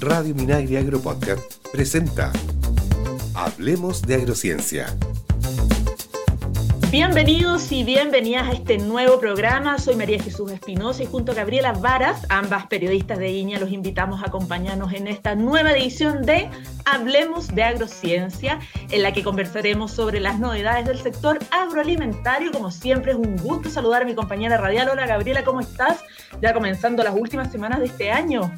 Radio Minagri Agro Podcast presenta Hablemos de Agrociencia. Bienvenidos y bienvenidas a este nuevo programa. Soy María Jesús Espinosa y junto a Gabriela Varas, ambas periodistas de IñA, los invitamos a acompañarnos en esta nueva edición de Hablemos de Agrociencia, en la que conversaremos sobre las novedades del sector agroalimentario. Como siempre, es un gusto saludar a mi compañera radial. Hola Gabriela, ¿cómo estás? Ya comenzando las últimas semanas de este año.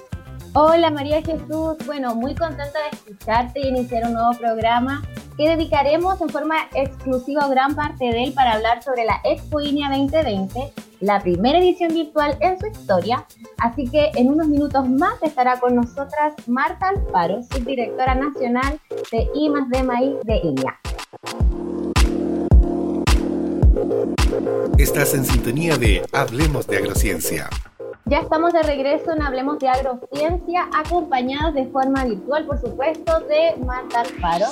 Hola María Jesús, bueno, muy contenta de escucharte y iniciar un nuevo programa que dedicaremos en forma exclusiva gran parte de él para hablar sobre la Expo INEA 2020, la primera edición virtual en su historia. Así que en unos minutos más estará con nosotras Marta Alfaro, subdirectora nacional de I de Maíz de INEA. Estás en sintonía de Hablemos de Agrociencia. Ya estamos de regreso en Hablemos de Agrociencia, acompañados de forma virtual, por supuesto, de Marta Alfaro,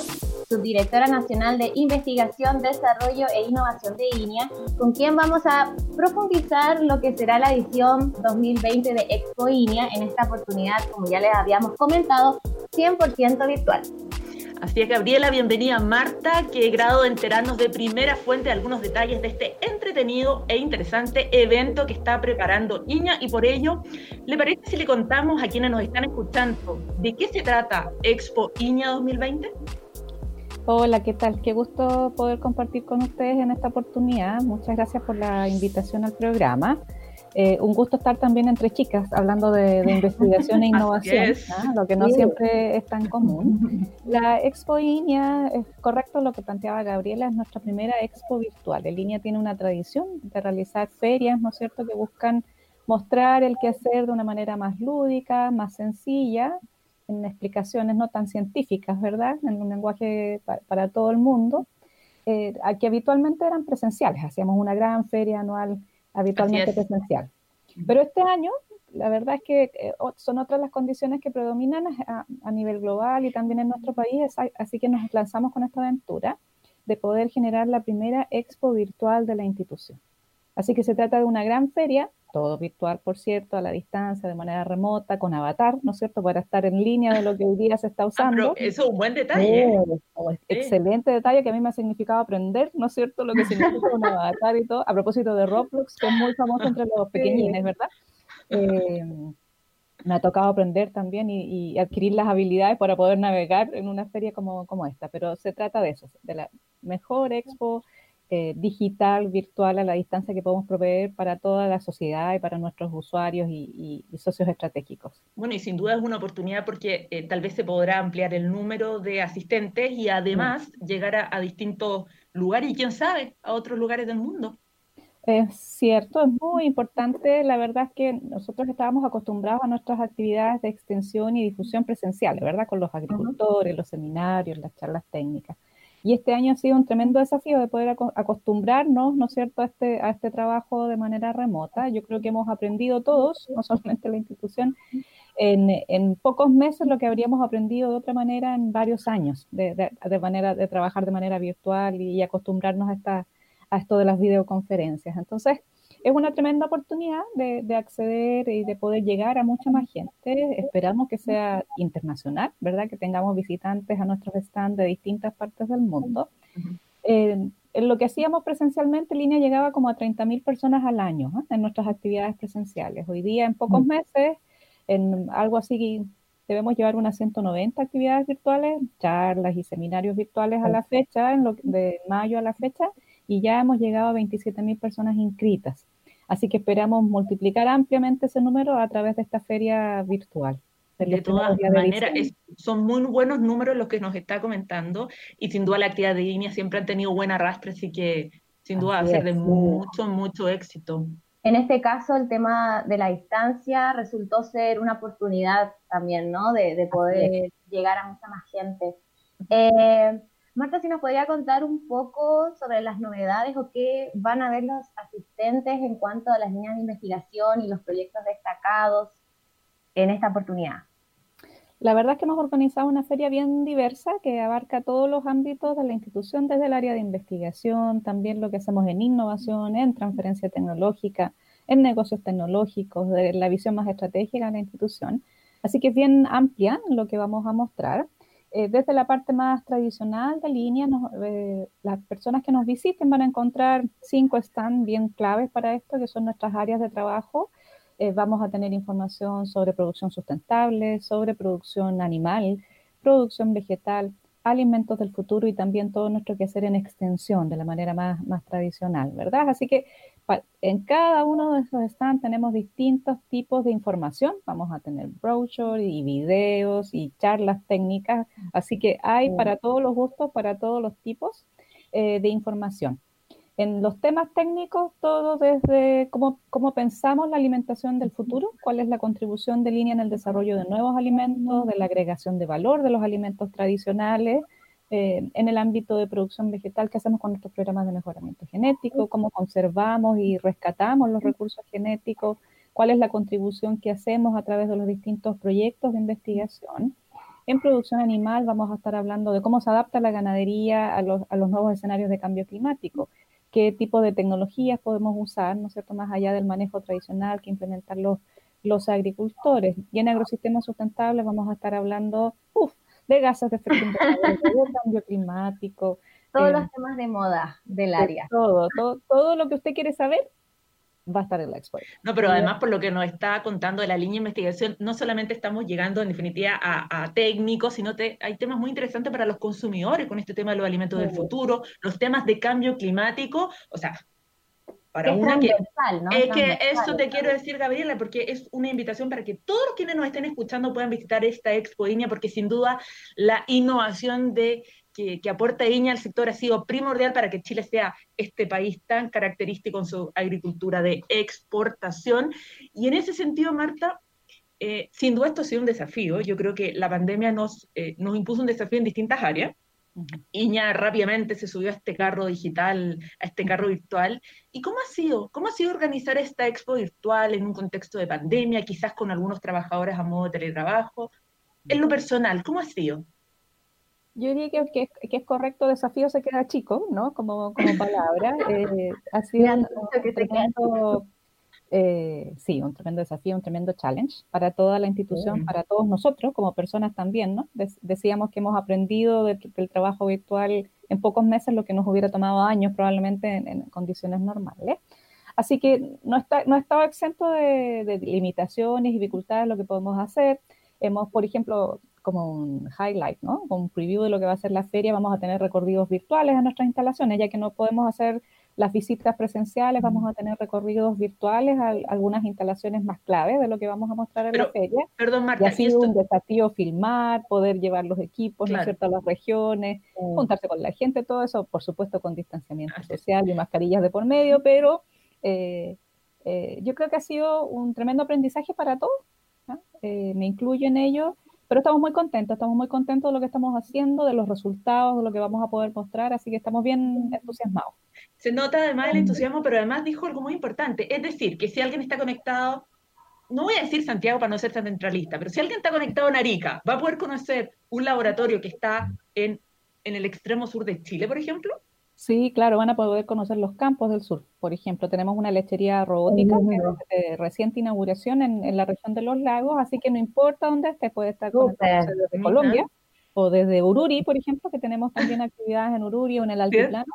subdirectora nacional de Investigación, Desarrollo e Innovación de INEA, con quien vamos a profundizar lo que será la edición 2020 de Expo INEA, en esta oportunidad, como ya les habíamos comentado, 100% virtual. Así es, Gabriela, bienvenida Marta, que grado de enterarnos de primera fuente algunos detalles de este entretenido e interesante evento que está preparando Iña y por ello, ¿le parece si le contamos a quienes nos están escuchando de qué se trata Expo Iña 2020? Hola, ¿qué tal? Qué gusto poder compartir con ustedes en esta oportunidad. Muchas gracias por la invitación al programa. Eh, un gusto estar también entre chicas hablando de, investigación e innovación, lo que no siempre es tan común. La Expo INEA, es correcto lo que planteaba Gabriela, es nuestra primera expo virtual. El INEA tiene una tradición de realizar ferias, ¿no es cierto?, que buscan mostrar el quehacer de una manera más lúdica, más sencilla, en explicaciones no tan científicas, ¿verdad?, en un lenguaje para, todo el mundo, eh, que habitualmente eran presenciales. Hacíamos una gran feria anual habitualmente presencial. Pero este año, la verdad es que eh, son otras las condiciones que predominan a, nivel global y también en nuestro país, así que nos lanzamos con esta aventura de poder generar la primera expo virtual de la institución. Así que se trata de una gran feria, todo virtual, por cierto, a la distancia, de manera remota, con avatar, ¿no es cierto?, para estar en línea de lo que hoy día se está ah, usando. eso es un buen detalle. ¿eh? Oh, excelente detalle que a mí me ha significado aprender, ¿no es cierto?, lo que significa un avatar y todo, a propósito de Roblox, que es muy famoso entre los pequeñines, ¿verdad? Eh, me ha tocado aprender también y, y, adquirir las habilidades para poder navegar en una feria como, como esta, pero se trata de eso, de la mejor expo eh, digital, virtual, a la distancia que podemos proveer para toda la sociedad y para nuestros usuarios y, socios estratégicos. Bueno, y sin duda es una oportunidad porque eh, tal vez se podrá ampliar el número de asistentes y además llegar a, distintos lugares y quién sabe, a otros lugares del mundo. Es cierto, es muy importante. La verdad es que nosotros estábamos acostumbrados a nuestras actividades de extensión y difusión presenciales, ¿verdad? Con los agricultores, los seminarios, las charlas técnicas. Y este año ha sido un tremendo desafío de poder acostumbrarnos, ¿no es cierto?, a este, a este trabajo de manera remota. Yo creo que hemos aprendido todos, no solamente la institución, en, pocos meses lo que habríamos aprendido de otra manera en varios años, de, de, manera, de trabajar de manera virtual y, acostumbrarnos a, esta, a esto de las videoconferencias. Entonces, es una tremenda oportunidad de, acceder y de poder llegar a mucha más gente. Esperamos que sea internacional, ¿verdad? Que tengamos visitantes a nuestros stands de distintas partes del mundo. Eh, en lo que hacíamos presencialmente, línea llegaba como a 30.000 personas al año en nuestras actividades presenciales. Hoy día, en pocos meses, en algo así, debemos llevar unas 190 actividades virtuales, charlas y seminarios virtuales a la fecha, en lo, de mayo a la fecha, y ya hemos llegado a 27.000 personas inscritas. Así que esperamos multiplicar ampliamente ese número a través de esta feria virtual. De todas maneras, son muy buenos números los que nos está comentando y sin duda la actividad de línea siempre han tenido buena arrastre, así que sin duda va a ser de mucho, mucho éxito. En este caso, el tema de la distancia resultó ser una oportunidad también, ¿no? De, poder llegar a mucha más gente. Eh, Marta, si nos podría contar un poco sobre las novedades o qué van a ver los asistentes en cuanto a las líneas de investigación y los proyectos destacados en esta oportunidad. La verdad es que hemos organizado una feria bien diversa que abarca todos los ámbitos de la institución, desde el área de investigación, también lo que hacemos en innovación, en transferencia tecnológica, en negocios tecnológicos, de la visión más estratégica de la institución Así que es bien amplia lo que vamos a mostrar. Eh, desde la parte más tradicional de línea, eh, las personas que nos visiten van a encontrar cinco stands bien claves para esto, que son nuestras áreas de trabajo. Eh, vamos a tener información sobre producción sustentable, sobre producción animal, producción vegetal, alimentos del futuro y también todo nuestro quehacer en extensión de la manera más, más tradicional, ¿verdad? Así que en cada uno de esos stands tenemos distintos tipos de información. Vamos a tener brochures y videos y charlas técnicas. Así que hay para todos los gustos, para todos los tipos eh, de información. En los temas técnicos, todo desde cómo, cómo, pensamos la alimentación del futuro, cuál es la contribución de línea en el desarrollo de nuevos alimentos, de la agregación de valor de los alimentos tradicionales, eh, en el ámbito de producción vegetal, qué hacemos con nuestros programas de mejoramiento genético, cómo conservamos y rescatamos los recursos genéticos, cuál es la contribución que hacemos a través de los distintos proyectos de investigación. En producción animal vamos a estar hablando de cómo se adapta la ganadería a los, a los nuevos escenarios de cambio climático, qué tipo de tecnologías podemos usar, ¿no es cierto?, más allá del manejo tradicional que implementan los, los agricultores. Y en agrosistemas sustentables vamos a estar hablando, uff, de gases de efecto invernadero, de cambio climático. Todos los temas de moda del área. Todo, todo, todo lo que usted quiere saber va a estar en la expo. No, pero además por lo que nos está contando de la línea de investigación, no solamente estamos llegando en definitiva a, técnicos, sino que hay temas muy interesantes para los consumidores con este tema de los alimentos del futuro, los temas de cambio climático, o sea, para una que es que eso te quiero decir Gabriela porque es una invitación para que todos quienes nos estén escuchando puedan visitar esta Expo Iña porque sin duda la innovación de que, que, aporta Iña al sector ha sido primordial para que Chile sea este país tan característico en su agricultura de exportación y en ese sentido Marta eh, sin duda esto ha sido un desafío yo creo que la pandemia nos, eh, nos impuso un desafío en distintas áreas Iña rápidamente se subió a este carro digital, a este carro virtual. ¿Y cómo ha sido? ¿Cómo ha sido organizar esta expo virtual en un contexto de pandemia, quizás con algunos trabajadores a modo de teletrabajo? En lo personal, ¿cómo ha sido? Yo diría que, que, es correcto, desafío se queda chico, ¿no? Como, como palabra. Eh, ha sido un, un eh, sí, un tremendo desafío, un tremendo challenge para toda la institución, para todos nosotros como personas también, ¿no? decíamos que hemos aprendido del, trabajo virtual en pocos meses lo que nos hubiera tomado años probablemente en, condiciones normales. Así que no, está, no estado exento de, limitaciones y dificultades lo que podemos hacer. Hemos, por ejemplo, como un highlight, ¿no? Como un preview de lo que va a ser la feria, vamos a tener recorridos virtuales en nuestras instalaciones, ya que no podemos hacer las visitas presenciales, vamos a tener recorridos virtuales, algunas instalaciones más claves de lo que vamos a mostrar en la feria. Perdón, Marta. Y ha sido un desafío filmar, poder llevar los equipos, ¿no es cierto?, a las regiones, juntarse con la gente, todo eso, por supuesto, con distanciamiento social y mascarillas de por medio, pero eh, eh, yo creo que ha sido un tremendo aprendizaje para todos. Eh, me incluyo en ello pero estamos muy contentos, estamos muy contentos de lo que estamos haciendo, de los resultados, de lo que vamos a poder mostrar, así que estamos bien entusiasmados. Se nota además el entusiasmo, pero además dijo algo muy importante, es decir, que si alguien está conectado, no voy a decir Santiago para no ser tan centralista, pero si alguien está conectado en Arica, va a poder conocer un laboratorio que está en, en el extremo sur de Chile, por ejemplo. Sí, claro, van a poder conocer los campos del sur. Por ejemplo, tenemos una lechería robótica de reciente inauguración en, la región de los lagos, así que no importa dónde esté, puede estar desde Colombia o desde Ururi, por ejemplo, que tenemos también actividades en Ururi o en el altiplano,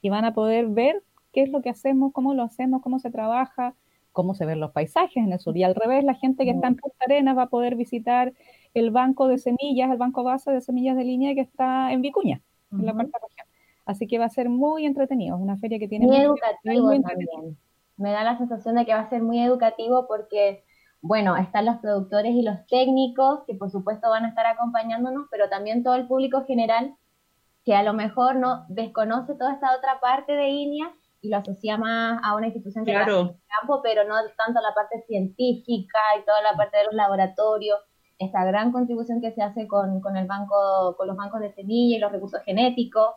y van a poder ver qué es lo que hacemos, cómo lo hacemos, cómo se trabaja, cómo se ven los paisajes en el sur. Y al revés, la gente que está en Punta Arenas va a poder visitar el banco de semillas, el banco base de semillas de línea que está en Vicuña, en la cuarta región. Así que va a ser muy entretenido, es una feria que tiene... Muy, educativo también. Me da la sensación de que va a ser muy educativo porque, bueno, están los productores y los técnicos que por supuesto van a estar acompañándonos, pero también todo el público general que a lo mejor no desconoce toda esta otra parte de INEA y lo asocia más a una institución que claro. en el campo, pero no tanto la parte científica y toda la parte de los laboratorios, esta gran contribución que se hace con, con el banco, con los bancos de semilla y los recursos genéticos.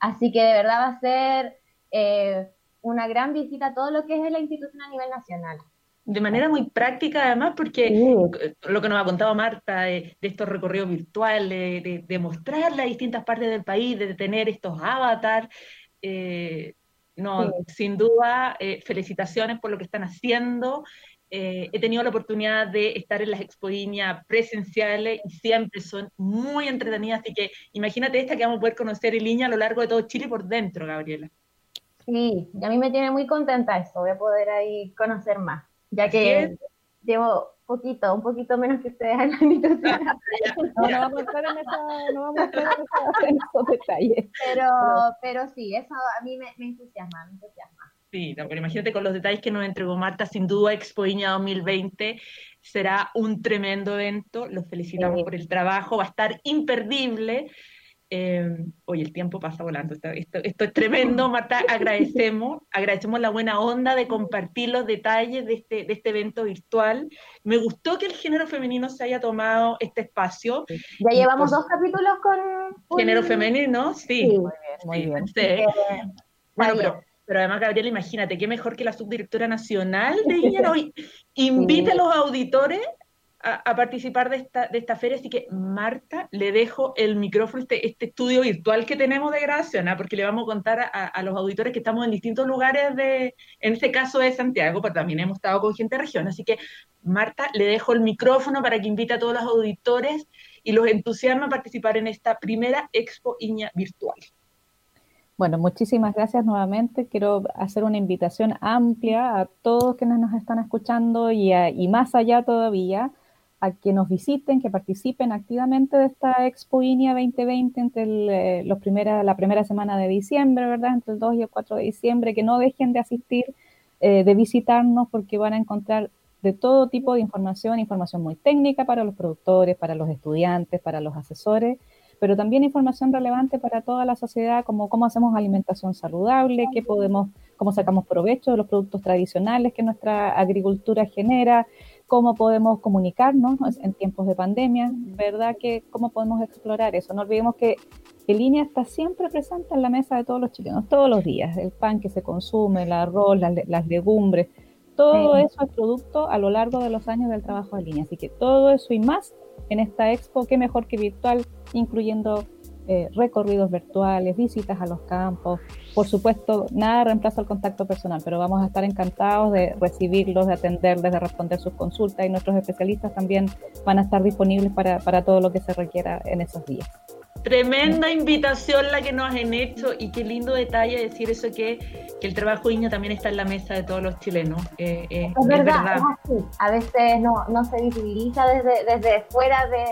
Así que de verdad va a ser eh, una gran visita a todo lo que es la institución a nivel nacional. De manera muy práctica, además, porque lo que nos ha contado Marta de, estos recorridos virtuales, de, mostrar las distintas partes del país, de tener estos avatars, eh, no, sin duda, eh, felicitaciones por lo que están haciendo eh, he tenido la oportunidad de estar en las expoiñas presenciales y siempre son muy entretenidas, así que imagínate esta que vamos a poder conocer en línea a lo largo de todo Chile por dentro, Gabriela. Sí, y a mí me tiene muy contenta eso, voy a poder ahí conocer más, ya que llevo poquito, un poquito menos que ustedes en la institución. No, no vamos a entrar en, esa, no vamos a entrar en, esos detalles. Pero, pero sí, eso a mí me, me entusiasma, me entusiasma. Sí, pero imagínate con los detalles que nos entregó Marta, sin duda Expo Iña 2020 será un tremendo evento, los felicitamos por el trabajo, va a estar imperdible. Eh, oye, el tiempo pasa volando, esto, esto, es tremendo, Marta, agradecemos, agradecemos la buena onda de compartir los detalles de este, de este evento virtual. Me gustó que el género femenino se haya tomado este espacio. Ya llevamos dos capítulos con... Género femenino, sí. sí muy bien, muy bien. Sí. Bueno, pero pero además, Gabriela, imagínate, qué mejor que la subdirectora nacional de Iña hoy invite a los auditores a, participar de esta, de esta feria. Así que, Marta, le dejo el micrófono, este, este estudio virtual que tenemos de grabación, ¿ah? porque le vamos a contar a, a, los auditores que estamos en distintos lugares de, en este caso de Santiago, pero también hemos estado con gente de región. Así que, Marta, le dejo el micrófono para que invite a todos los auditores y los entusiasme a participar en esta primera Expo Iña virtual. Bueno, muchísimas gracias nuevamente. Quiero hacer una invitación amplia a todos quienes nos están escuchando y, más allá todavía, a que nos visiten, que participen activamente de esta Expo INIA 2020 entre eh, los primera, la primera semana de diciembre, ¿verdad? Entre el 2 y el 4 de diciembre, que no dejen de asistir, eh, de visitarnos, porque van a encontrar de todo tipo de información, información muy técnica para los productores, para los estudiantes, para los asesores pero también información relevante para toda la sociedad, como cómo hacemos alimentación saludable, qué podemos, cómo sacamos provecho de los productos tradicionales que nuestra agricultura genera, cómo podemos comunicarnos en tiempos de pandemia, ¿verdad? Que cómo podemos explorar eso. No olvidemos que el línea está siempre presente en la mesa de todos los chilenos, todos los días. El pan que se consume, el arroz, las, las legumbres, todo eso es producto a lo largo de los años del trabajo de línea. Así que todo eso y más en esta expo, qué mejor que virtual, incluyendo eh, recorridos virtuales, visitas a los campos. Por supuesto, nada reemplaza el contacto personal, pero vamos a estar encantados de recibirlos, de atenderles, de responder sus consultas y nuestros especialistas también van a estar disponibles para, para todo lo que se requiera en esos días. Tremenda invitación la que nos han hecho y qué lindo detalle decir eso que, que el trabajo niño también está en la mesa de todos los chilenos. Eh, eh, es, verdad, A veces no, no se visibiliza desde, desde fuera de,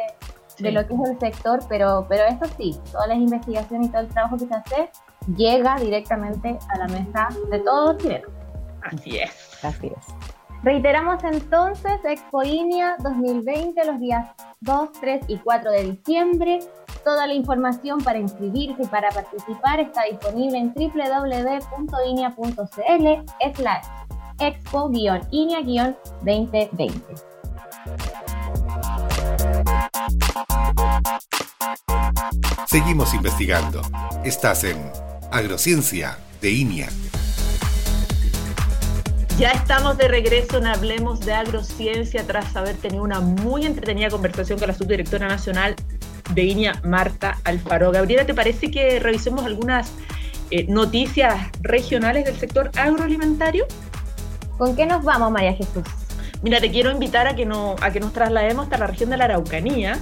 de lo que es el sector, pero, pero eso sí, todas las investigaciones y todo el trabajo que se hace llega directamente a la mesa de todos los chilenos. Así es. Así es. Reiteramos entonces Expo INIA 2020 los días 2, 3 y 4 de diciembre. Toda la información para inscribirse y para participar está disponible en www.inia.cl slash expo-inia-2020. Seguimos investigando. Estás en Agrociencia de INIA. Ya estamos de regreso en Hablemos de Agrociencia tras haber tenido una muy entretenida conversación con la subdirectora nacional de INIA, Marta Alfaro. Gabriela, ¿te parece que revisemos algunas eh, noticias regionales del sector agroalimentario? ¿Con qué nos vamos, María Jesús? Mira, te quiero invitar a que, no, a que nos traslademos hasta la región de la Araucanía,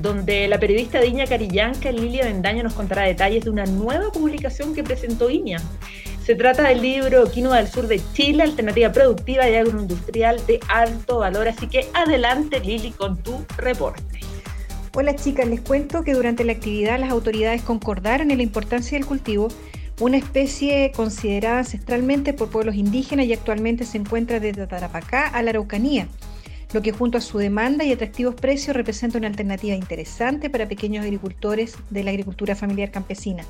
donde la periodista de INIA Carillanca, Lilia Bendaño, nos contará detalles de una nueva publicación que presentó INIA. Se trata del libro Quinoa del Sur de Chile, alternativa productiva y agroindustrial de alto valor. Así que adelante, Lili, con tu reporte. Hola chicas, les cuento que durante la actividad las autoridades concordaron en la importancia del cultivo, una especie considerada ancestralmente por pueblos indígenas y actualmente se encuentra desde Tarapacá a la Araucanía, lo que junto a su demanda y atractivos precios representa una alternativa interesante para pequeños agricultores de la agricultura familiar campesina.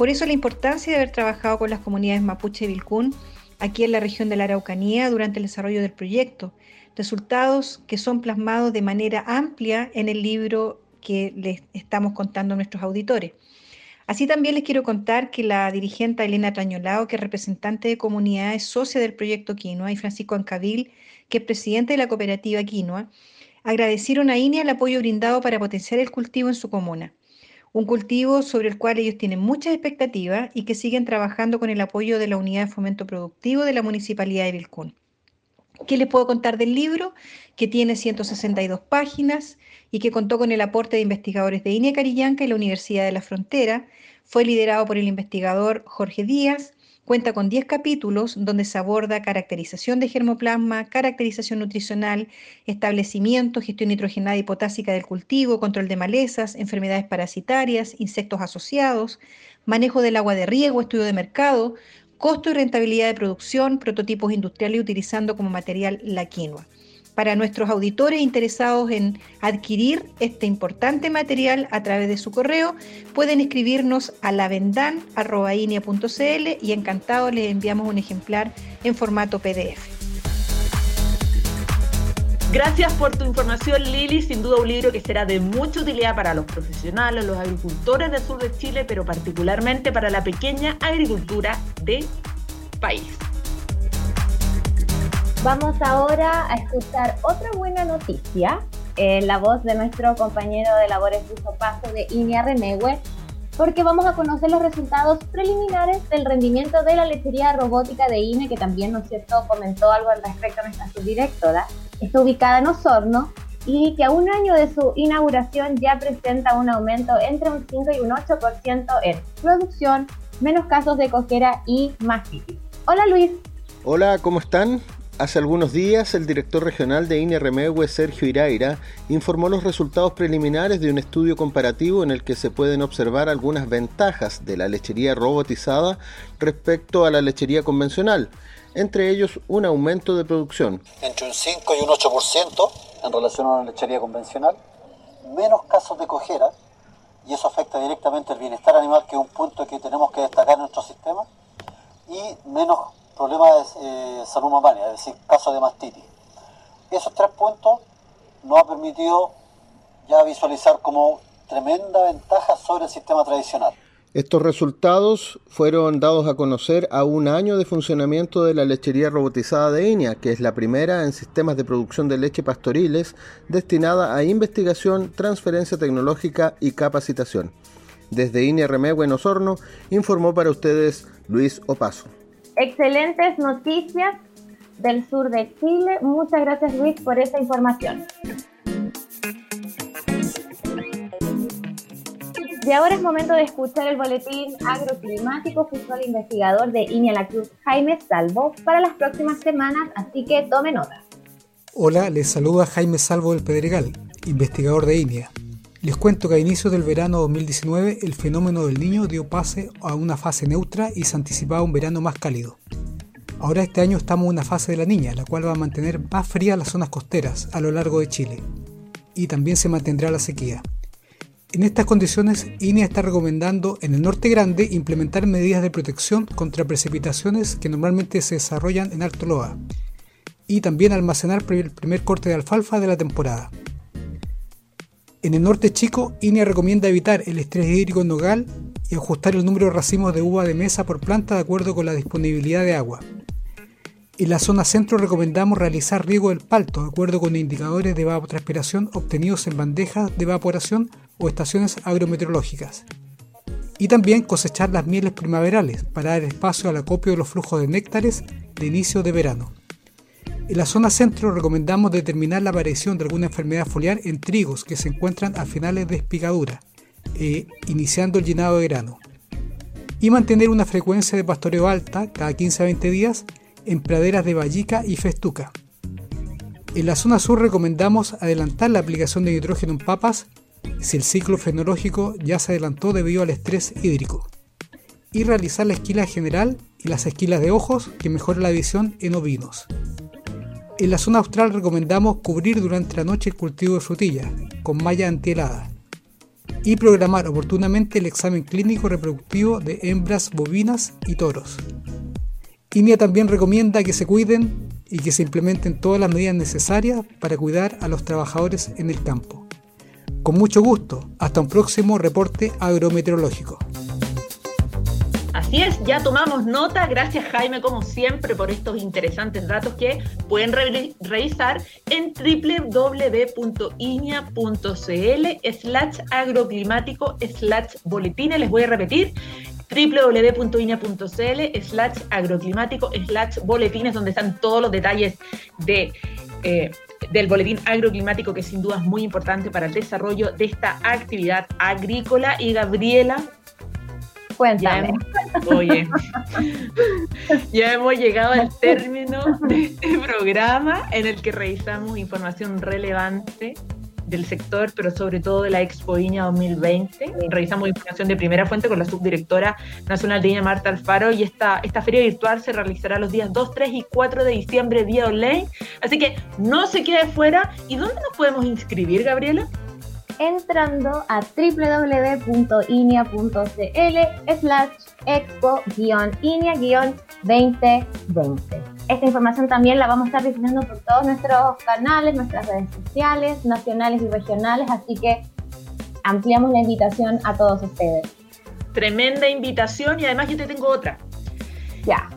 Por eso la importancia de haber trabajado con las comunidades mapuche y vilcún aquí en la región de la Araucanía durante el desarrollo del proyecto, resultados que son plasmados de manera amplia en el libro que les estamos contando a nuestros auditores. Así también les quiero contar que la dirigente Elena Trañolao, que es representante de comunidades socia del proyecto Quinoa, y Francisco Ancavil, que es presidente de la cooperativa Quinoa, agradecieron a INEA el apoyo brindado para potenciar el cultivo en su comuna un cultivo sobre el cual ellos tienen muchas expectativas y que siguen trabajando con el apoyo de la Unidad de Fomento Productivo de la Municipalidad de Vilcún. ¿Qué les puedo contar del libro? Que tiene 162 páginas y que contó con el aporte de investigadores de INE Carillanca y la Universidad de la Frontera. Fue liderado por el investigador Jorge Díaz. Cuenta con 10 capítulos donde se aborda caracterización de germoplasma, caracterización nutricional, establecimiento, gestión nitrogenada y potásica del cultivo, control de malezas, enfermedades parasitarias, insectos asociados, manejo del agua de riego, estudio de mercado, costo y rentabilidad de producción, prototipos industriales utilizando como material la quinoa. Para nuestros auditores interesados en adquirir este importante material a través de su correo, pueden escribirnos a lavendan.inea.cl y encantado les enviamos un ejemplar en formato PDF. Gracias por tu información, Lili. Sin duda un libro que será de mucha utilidad para los profesionales, los agricultores del sur de Chile, pero particularmente para la pequeña agricultura del país. Vamos ahora a escuchar otra buena noticia, en la voz de nuestro compañero de labores Luis Paso de INEA Renegüe, porque vamos a conocer los resultados preliminares del rendimiento de la lechería robótica de INE, que también, ¿no es cierto?, comentó algo al respecto a nuestra subdirectora. Está ubicada en Osorno y que a un año de su inauguración ya presenta un aumento entre un 5 y un 8% en producción, menos casos de cojera y más Hola Luis. Hola, ¿cómo están? Hace algunos días, el director regional de Remegue, Sergio Iraira, informó los resultados preliminares de un estudio comparativo en el que se pueden observar algunas ventajas de la lechería robotizada respecto a la lechería convencional, entre ellos un aumento de producción. Entre un 5 y un 8% en relación a la lechería convencional, menos casos de cojera, y eso afecta directamente al bienestar animal, que es un punto que tenemos que destacar en nuestro sistema, y menos problemas de eh, salud mamaria, es decir, casos de mastitis. Esos tres puntos nos ha permitido ya visualizar como tremenda ventaja sobre el sistema tradicional. Estos resultados fueron dados a conocer a un año de funcionamiento de la lechería robotizada de INEA, que es la primera en sistemas de producción de leche pastoriles destinada a investigación, transferencia tecnológica y capacitación. Desde INEA Remegua en Osorno, informó para ustedes Luis Opaso. Excelentes noticias del sur de Chile. Muchas gracias Luis por esa información. Y ahora es momento de escuchar el boletín agroclimático junto al investigador de INEA La Cruz, Jaime Salvo, para las próximas semanas, así que tome nota. Hola, les saluda Jaime Salvo del Pedregal, investigador de INEA. Les cuento que a inicios del verano 2019 el fenómeno del niño dio pase a una fase neutra y se anticipaba un verano más cálido. Ahora este año estamos en una fase de la niña, la cual va a mantener más frías las zonas costeras a lo largo de Chile. Y también se mantendrá la sequía. En estas condiciones, INEA está recomendando en el norte grande implementar medidas de protección contra precipitaciones que normalmente se desarrollan en Alto Loa y también almacenar el primer corte de alfalfa de la temporada. En el norte chico, INEA recomienda evitar el estrés hídrico nogal y ajustar el número de racimos de uva de mesa por planta de acuerdo con la disponibilidad de agua. En la zona centro recomendamos realizar riego del palto de acuerdo con indicadores de evapotranspiración obtenidos en bandejas de evaporación o estaciones agrometeorológicas. Y también cosechar las mieles primaverales para dar espacio al acopio de los flujos de néctares de inicio de verano. En la zona centro recomendamos determinar la aparición de alguna enfermedad foliar en trigos que se encuentran a finales de espigadura, eh, iniciando el llenado de grano. Y mantener una frecuencia de pastoreo alta cada 15 a 20 días en praderas de vallica y festuca. En la zona sur recomendamos adelantar la aplicación de nitrógeno en papas si el ciclo fenológico ya se adelantó debido al estrés hídrico. Y realizar la esquila general y las esquilas de ojos que mejoran la visión en ovinos. En la zona austral recomendamos cubrir durante la noche el cultivo de frutilla con malla antihelada y programar oportunamente el examen clínico reproductivo de hembras bovinas y toros. INEA también recomienda que se cuiden y que se implementen todas las medidas necesarias para cuidar a los trabajadores en el campo. Con mucho gusto, hasta un próximo reporte agrometeorológico. Así es, ya tomamos nota. Gracias Jaime, como siempre, por estos interesantes datos que pueden revisar en www.iña.cl slash agroclimático slash boletines. Les voy a repetir www.inia.cl slash agroclimático slash boletines donde están todos los detalles de, eh, del boletín agroclimático que sin duda es muy importante para el desarrollo de esta actividad agrícola. Y Gabriela, Cuéntame. Ya oye, ya hemos llegado al término de este programa en el que revisamos información relevante del sector, pero sobre todo de la Expo Iña 2020. Revisamos información de primera fuente con la subdirectora nacional de Iña, Marta Alfaro, y esta, esta feria virtual se realizará los días 2, 3 y 4 de diciembre vía online. Así que no se quede fuera. ¿Y dónde nos podemos inscribir, Gabriela? Entrando a www.inia.cl slash expo-inia-2020. Esta información también la vamos a estar difundiendo por todos nuestros canales, nuestras redes sociales, nacionales y regionales, así que ampliamos la invitación a todos ustedes. Tremenda invitación y además yo te tengo otra. Ya.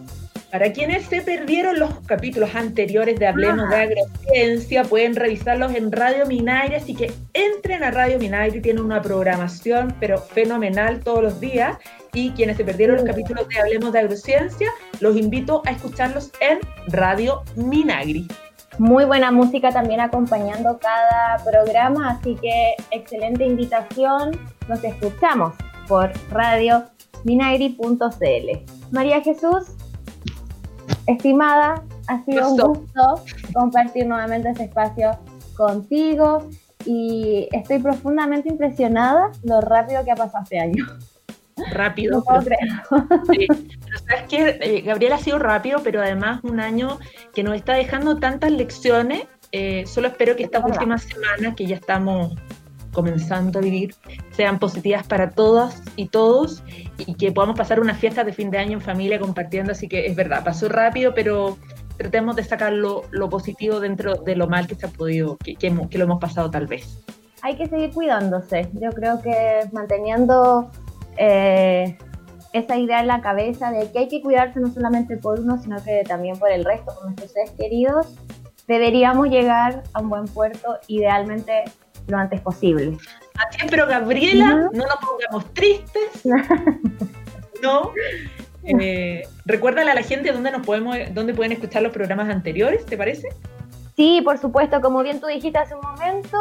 Para quienes se perdieron los capítulos anteriores de Hablemos de Agrociencia, pueden revisarlos en Radio Minaire, así que entren a Radio Minaire, tiene una programación, pero fenomenal todos los días. Y quienes se perdieron los capítulos de Hablemos de Agrociencia, los invito a escucharlos en Radio Minagri. Muy buena música también acompañando cada programa, así que excelente invitación. Nos escuchamos por Radio Minagri.cl. María Jesús, Estimada, ha sido un gusto compartir nuevamente este espacio contigo y estoy profundamente impresionada lo rápido que ha pasado este año. Rápido. No puedo pero, sabes que eh, Gabriel ha sido rápido, pero además un año que nos está dejando tantas lecciones. Eh, solo espero que estas últimas semanas, que ya estamos comenzando a vivir sean positivas para todas y todos y que podamos pasar unas fiestas de fin de año en familia compartiendo. Así que es verdad, pasó rápido, pero tratemos de sacar lo, positivo dentro de lo mal que se ha podido, que, que, lo hemos pasado tal vez. Hay que seguir cuidándose. Yo creo que manteniendo eh, esa idea en la cabeza de que hay que cuidarse no solamente por uno, sino que también por el resto, por nuestros seres queridos, deberíamos llegar a un buen puerto, idealmente lo antes posible. Así pero Gabriela, no nos pongamos tristes. no. Eh, recuérdale a la gente dónde nos podemos, dónde pueden escuchar los programas anteriores, ¿te parece? Sí, por supuesto, como bien tú dijiste hace un momento,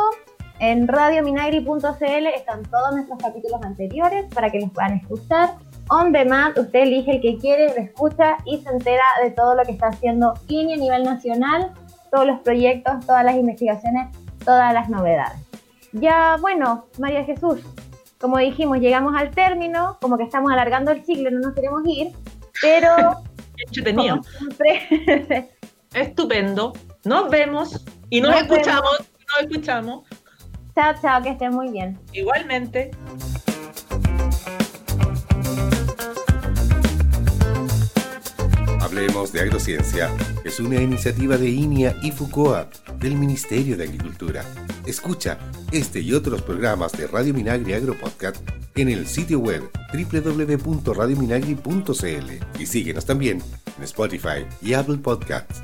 en radiominagri.cl están todos nuestros capítulos anteriores para que los puedan escuchar. On demand, usted elige el que quiere, lo escucha y se entera de todo lo que está haciendo INI a nivel nacional, todos los proyectos, todas las investigaciones, todas las novedades. Ya, bueno, María Jesús, como dijimos, llegamos al término, como que estamos alargando el ciclo, no nos queremos ir, pero... Entretenido. Estupendo. Nos vemos y nos, escuchamos. Nos escuchamos. Chao, chao, que estén muy bien. Igualmente. Hablemos de Agrociencia es una iniciativa de INIA y FUCOA del Ministerio de Agricultura. Escucha este y otros programas de Radio Minagri Agro Podcast en el sitio web www.radiominagri.cl y síguenos también en Spotify y Apple Podcasts.